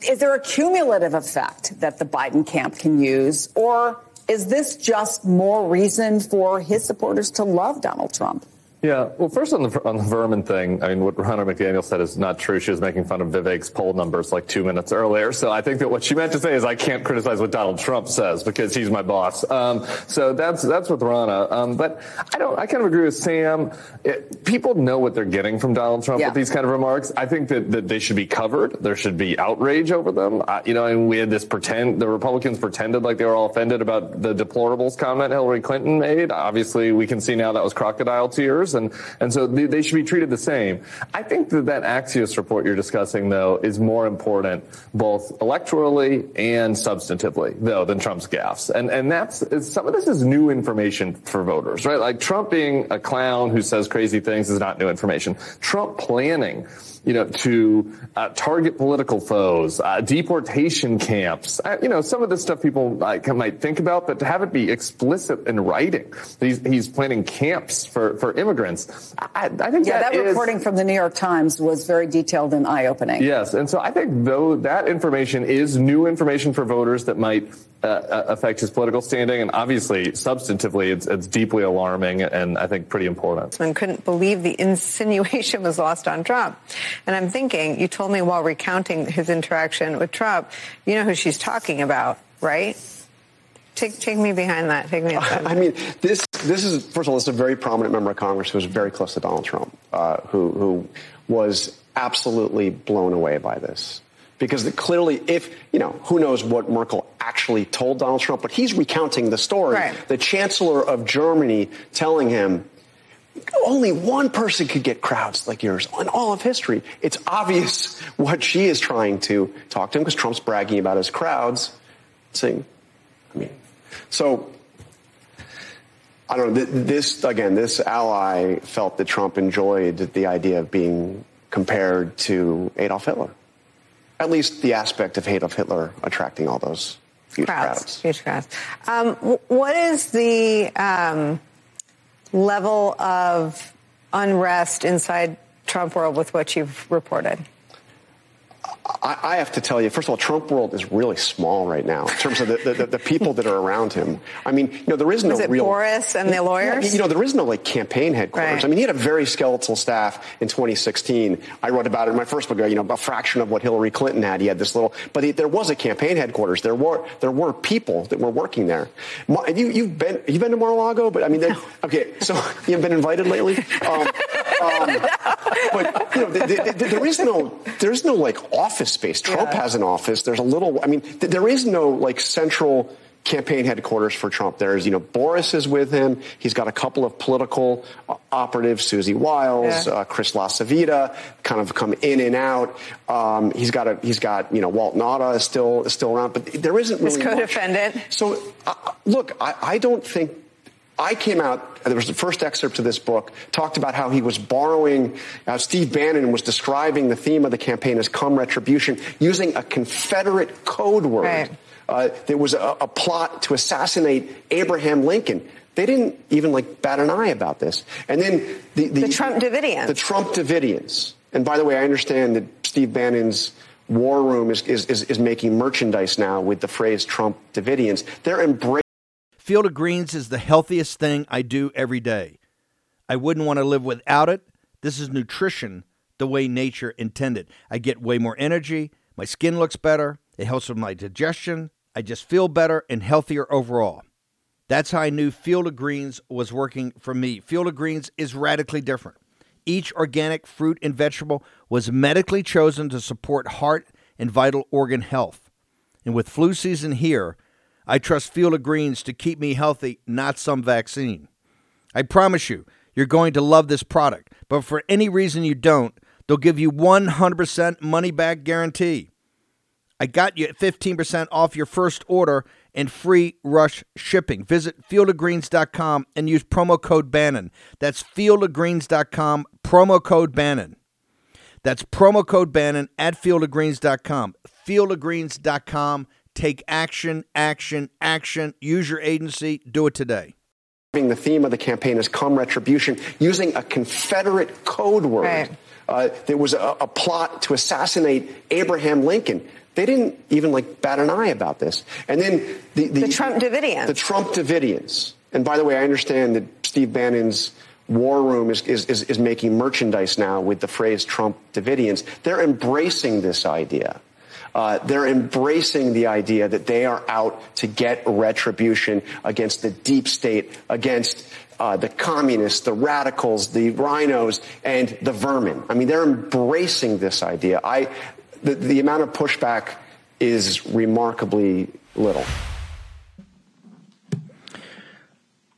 is there a cumulative effect that the Biden camp can use, or is this just more reason for his supporters to love Donald Trump? Yeah. Well, first on the on the vermin thing, I mean, what Ronna McDaniel said is not true. She was making fun of Vivek's poll numbers like two minutes earlier. So I think that what she meant to say is I can't criticize what Donald Trump says because he's my boss. Um, so that's that's with Ronna. Um, but I don't. I kind of agree with Sam. It, people know what they're getting from Donald Trump Yeah. with these kind of remarks. I think that, that they should be covered. There should be outrage over them. Uh, you know, and we had this pretend. The Republicans pretended like they were all offended about the deplorables comment Hillary Clinton made. Obviously, we can see now that was crocodile tears, and and so they, they should be treated the same. I think that that Axios report you're discussing, though, is more important both electorally and substantively, though, than Trump's gaffes. And and that's some of this is new information for voters, right? Like Trump being a clown who says crazy things is not new information. Trump planning you know, to uh, target political foes, uh, deportation camps. Uh, you know, some of this stuff people like, might think about, but to have it be explicit in writing, he's, he's planning camps for, for immigrants. I, I think Yeah, that, is- reporting from the New York Times was very detailed and eye-opening. Yes, and so I think though that information is new information for voters that might uh, uh, affect his political standing, and obviously substantively, it's, it's deeply alarming and I think pretty important. and couldn't believe the insinuation was lost on Trump. And I'm thinking, you told me while recounting his interaction with Trump, you know who she's talking about, right? Take take me behind that. Take me. I mean, this this is first of all, this is a very prominent member of Congress who was very close to Donald Trump, uh, who who was absolutely blown away by this. Because clearly, if, you know, who knows what Merkel actually told Donald Trump, but he's recounting the story. Right. The chancellor of Germany telling him, only one person could get crowds like yours in all of history. It's obvious what she is trying to talk to him because Trump's bragging about his crowds. Saying, I mean, so I don't know. This again, this ally felt that Trump enjoyed the idea of being compared to Adolf Hitler. At least the aspect of Adolf Hitler attracting all those huge crowds. crowds, huge crowds. Um, what is the um, level of unrest inside Trump world with what you've reported? I, I have to tell you, first of all, Trump world is really small right now in terms of the, the, the people that are around him. I mean, you know, there is no it real. Boris and the lawyers? You know, there is no like campaign headquarters. Right. I mean, he had a very skeletal staff in 2016. I wrote about it in my first book. You know, a fraction of what Hillary Clinton had. He had this little, but he, there was a campaign headquarters. There were there were people that were working there. And you you've been you've been to Mar-a-Lago, but I mean, they- okay, so you've been invited lately. Um, um, but you know, th- th- th- there is no there is no like office space. Trump has an office. There's a little. I mean, th- there is no like central campaign headquarters for Trump. There's you know Boris is with him. He's got a couple of political uh, operatives, Susie Wiles, Yeah. uh, Chris LaCivita, kind of come in and out. Um, he's got a he's got you know Walt Nauta is still is still around, but there isn't His really much. co-defendant. So uh, look, I, I don't think. I came out, there was the first excerpt to this book, talked about how he was borrowing, uh, Steve Bannon was describing the theme of the campaign as come retribution using a Confederate code word. Right. Uh, there was a, a plot to assassinate Abraham Lincoln. They didn't even like bat an eye about this. And then the, the, The Trump Davidians. The Trump Davidians. And by the way, I understand that Steve Bannon's war room is, is, is, is making merchandise now with the phrase Trump Davidians. They're embracing Field of Greens is the healthiest thing I do every day. I wouldn't want to live without it. This is nutrition the way nature intended. I get way more energy. My skin looks better. It helps with my digestion. I just feel better and healthier overall. That's how I knew Field of Greens was working for me. Field of Greens is radically different. Each organic fruit and vegetable was medically chosen to support heart and vital organ health. And with flu season here, I trust Field of Greens to keep me healthy, not some vaccine. I promise you, you're going to love this product. But for any reason you don't, they'll give you 100% money back guarantee. I got you 15% off your first order and free rush shipping. Visit fieldofgreens.com and use promo code Bannon. That's fieldofgreens.com, promo code Bannon. That's promo code Bannon at fieldofgreens.com. Fieldofgreens.com. Take action, action, action. Use your agency. Do it today. the theme of the campaign is come retribution using a Confederate code word. Right. Uh, there was a, a plot to assassinate Abraham Lincoln. They didn't even like bat an eye about this. And then the, the, the Trump Davidians. The Trump Davidians. And by the way, I understand that Steve Bannon's war room is, is, is, is making merchandise now with the phrase Trump Davidians. They're embracing this idea. Uh, they're embracing the idea that they are out to get retribution against the deep state, against uh, the communists, the radicals, the rhinos, and the vermin. I mean, they're embracing this idea. I, the, the amount of pushback is remarkably little.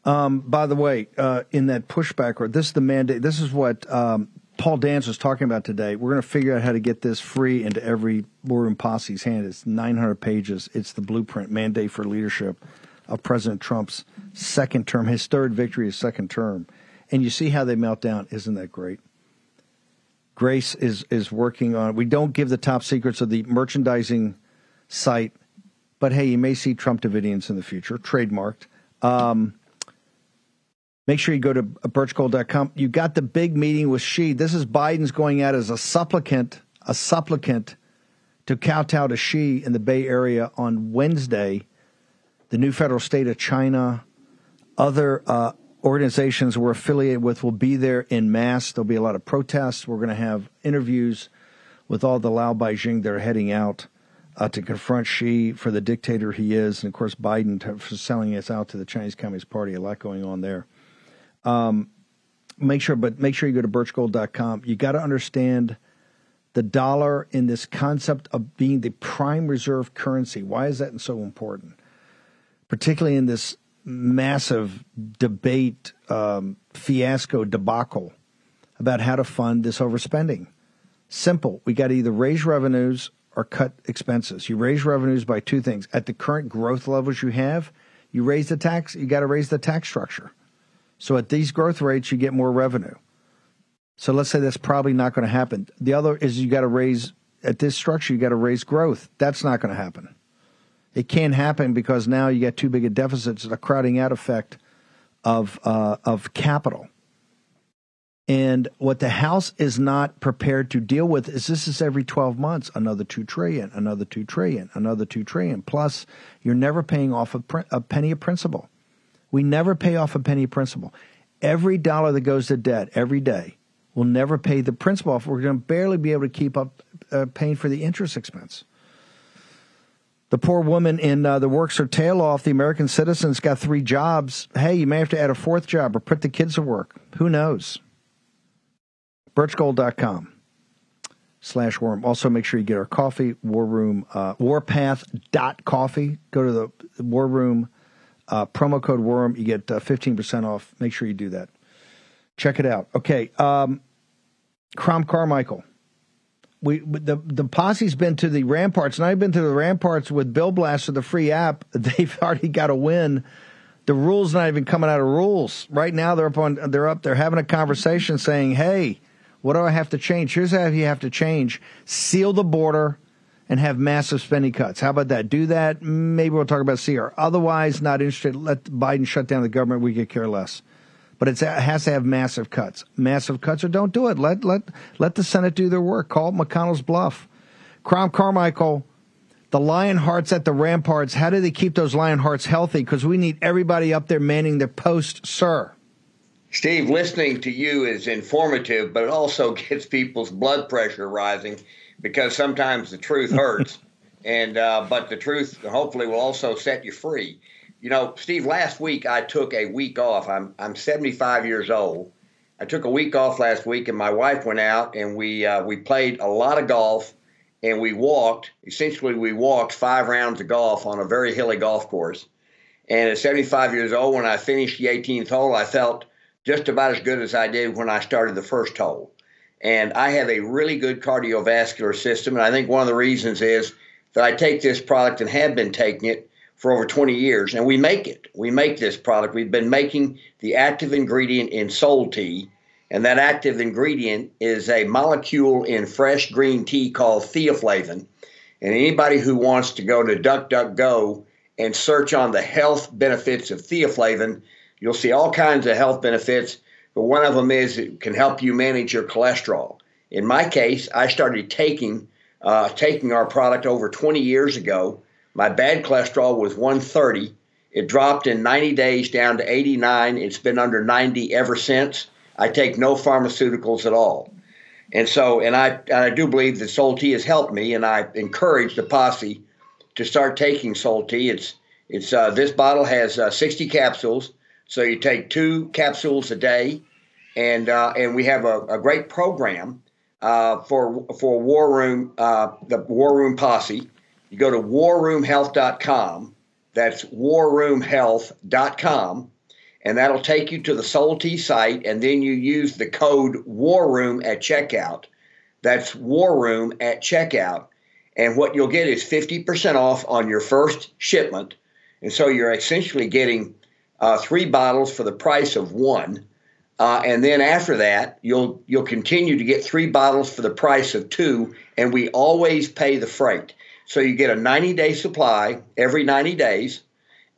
Um, by the way, uh, in that pushback, or this is the mandate. This is what um, Paul Dans was talking about today. We're going to figure out how to get this free into every War Room Posse's hand. It's 900 pages. It's the blueprint mandate for leadership of President Trump's second term, his third victory, his second term. And you see how they melt down. Isn't that great? Grace is is working on. We don't give the top secrets of the merchandising site, but hey, you may see Trump Davidians in the future, trademarked. Um, make sure you go to birchgold.com. You got the big meeting with Xi. This is Biden's going out as a supplicant, a supplicant to kowtow to Xi in the Bay Area on Wednesday. The new federal state of China, other uh, organizations we're affiliated with will be there in mass. There'll be a lot of protests. We're going to have interviews with all the Lao Baixing that are heading out uh, to confront Xi for the dictator he is, and of course Biden for selling us out to the Chinese Communist Party. A lot going on there. Um, make sure, but make sure you go to birchgold.com. You got to understand the dollar in this concept of being the prime reserve currency. Why is that so important? Particularly in this massive debate um, fiasco debacle about how to fund this overspending. Simple. We got to either raise revenues or cut expenses. You raise revenues by two things. At the current growth levels you have, you raise the tax, you got to raise the tax structure. So at these growth rates, you get more revenue. So let's say that's probably not going to happen. The other is you got to raise, at this structure, you got to raise growth. That's not going to happen. It can't happen because now you get too big a deficit. A crowding out effect of uh, of capital. And what the House is not prepared to deal with is this is every 12 months, another 2 trillion, another 2 trillion, another 2 trillion. Plus, you're never paying off a, a penny of principal. We never pay off a penny principal. Every dollar that goes to debt every day will never pay the principal off. We're going to barely be able to keep up uh, paying for the interest expense. The poor woman in uh, the works her tail off. The American citizen's got three jobs. Hey, you may have to add a fourth job or put the kids to work. Who knows? Birchgold.com slash worm. Also, make sure you get our coffee, War Room, uh, warpath.coffee. Go to the War Room uh, promo code worm. You get uh, 15% off. Make sure you do that. Check it out. Okay. Um, Crom Carmichael we the the posse's been to the ramparts, and I've been to the ramparts with Bill Blast of the free app. They've already got a win. The rules not even coming out of rules right now. They're up on. They're up. They're having a conversation saying, "Hey, what do I have to change? Here's how you have to change: seal the border." And have massive spending cuts. How about that? Do that. Maybe we'll talk about CR. Otherwise, not interested. Let Biden shut down the government. We could care less but it has to have massive cuts. Massive cuts, or don't do it. Let let let the Senate do their work. Call McConnell's bluff. Crom Carmichael, the Lion Hearts at the ramparts. How do they keep those Lion Hearts healthy? Because we need everybody up there manning their post, sir. Steve, listening to you is informative, but it also gets people's blood pressure rising because sometimes the truth hurts, and uh, but the truth hopefully will also set you free. You know, Steve, last week I took a week off. I'm I'm 75 years old. I took a week off last week, and my wife went out and we uh, we played a lot of golf, and we walked. Essentially, we walked five rounds of golf on a very hilly golf course. And at 75 years old, when I finished the 18th hole, I felt just about as good as I did when I started the first hole. And I have a really good cardiovascular system, and I think one of the reasons is that I take this product and have been taking it for over 20 years, and we make it. We make this product. We've been making the active ingredient in Sol-T, and that active ingredient is a molecule in fresh green tea called theaflavin. And anybody who wants to go to DuckDuckGo and search on the health benefits of theaflavin, you'll see all kinds of health benefits, but one of them is it can help you manage your cholesterol. In my case, I started taking uh, taking our product over 20 years ago. My bad cholesterol was 130. It dropped in 90 days down to 89. It's been under 90 ever since. I take no pharmaceuticals at all. And so, and I, and I do believe that Sol-T has helped me, and I encourage the posse to start taking Sol-T. It's, it's uh, this bottle has uh, 60 capsules, so you take two capsules a day, and uh, and we have a, a great program uh, for for War Room, uh, the War Room posse. You go to warroomhealth.com. That's warroomhealth.com and that'll take you to the Sol-T site, and then you use the code War Room at checkout. That's War Room at checkout, and what you'll get is 50% off on your first shipment, and so you're essentially getting uh, three bottles for the price of one. Uh, and then after that, you'll you'll continue to get three bottles for the price of two, and we always pay the freight. So you get a 90 day supply every 90 days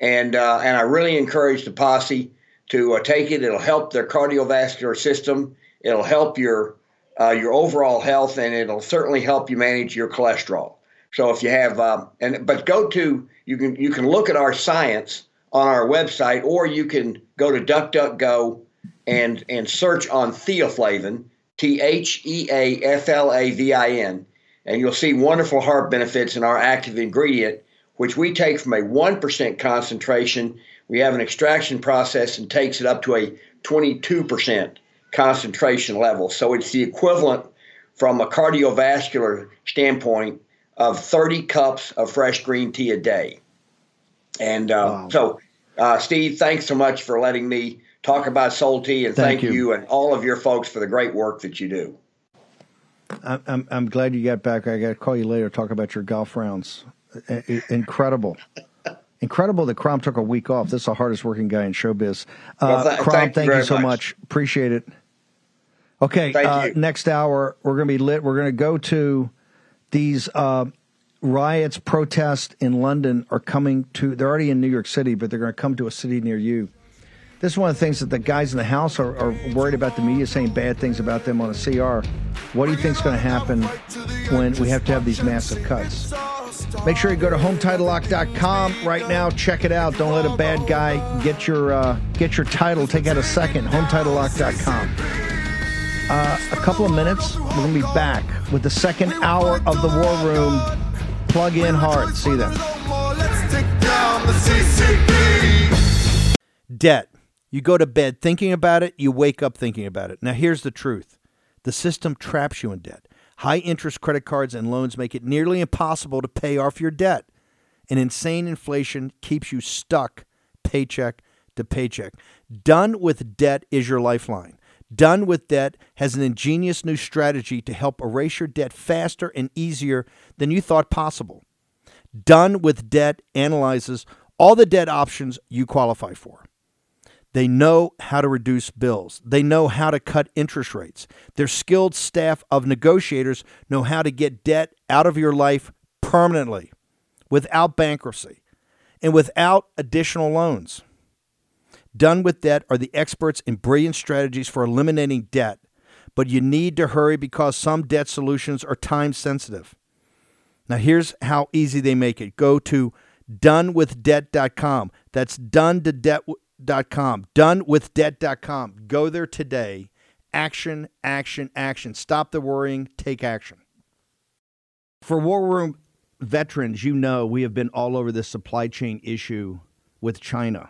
and uh, and I really encourage the posse to uh, take it. It'll help their cardiovascular system. It'll help your uh, your overall health, and it'll certainly help you manage your cholesterol. So if you have um, and but go to you can you can look at our science on our website, or you can go to DuckDuckGo and and search on theaflavin, T H E A F L A V I N, and you'll see wonderful heart benefits in our active ingredient which we take from a 1% concentration. We have an extraction process and takes it up to a 22% concentration level. So it's the equivalent from a cardiovascular standpoint of 30 cups of fresh green tea a day. And uh, wow. so, uh, Steve, thanks so much for letting me talk about Sol-T, and thank, thank you. you. and all of your folks for the great work that you do. I'm, I'm glad you got back. I got to call you later talk about your golf rounds incredible. Incredible that Crom took a week off. This is the hardest working guy in showbiz. Uh, well, th- Crom, thank, thank you, you so much. much. Appreciate it. Okay, uh, next hour we're going to be lit. We're going to go to these uh, riots, protests in London are coming to. They're already in New York City, but they're going to come to a city near you. This is one of the things that the guys in the House are, are worried about the media saying bad things about them on a CR. What do you think is going to happen when we have to have these massive cuts? Make sure you go to HomeTitleLock.com right now. Check it out. Don't let a bad guy get your uh, get your title. Take out a second. HomeTitleLock.com. Uh, a couple of minutes. We're gonna be back with the second hour of the War Room. Plug in hard. See them. Debt. You go to bed thinking about it. You wake up thinking about it. Now here's the truth: the system traps you in debt. High interest credit cards and loans make it nearly impossible to pay off your debt. And insane inflation keeps you stuck paycheck to paycheck. Done with Debt is your lifeline. Done with Debt has an ingenious new strategy to help erase your debt faster and easier than you thought possible. Done with Debt analyzes all the debt options you qualify for. They know how to reduce bills. They know how to cut interest rates. Their skilled staff of negotiators know how to get debt out of your life permanently without bankruptcy and without additional loans. Done with Debt are the experts in brilliant strategies for eliminating debt, but you need to hurry because some debt solutions are time sensitive. Now, here's how easy they make it go to donewithdebt.com. That's done to debt donewithdebt.com. Donewithdebt.com. Go there today. Action, action, action. Stop the worrying, take action. For War Room veterans, you know we have been all over this supply chain issue with China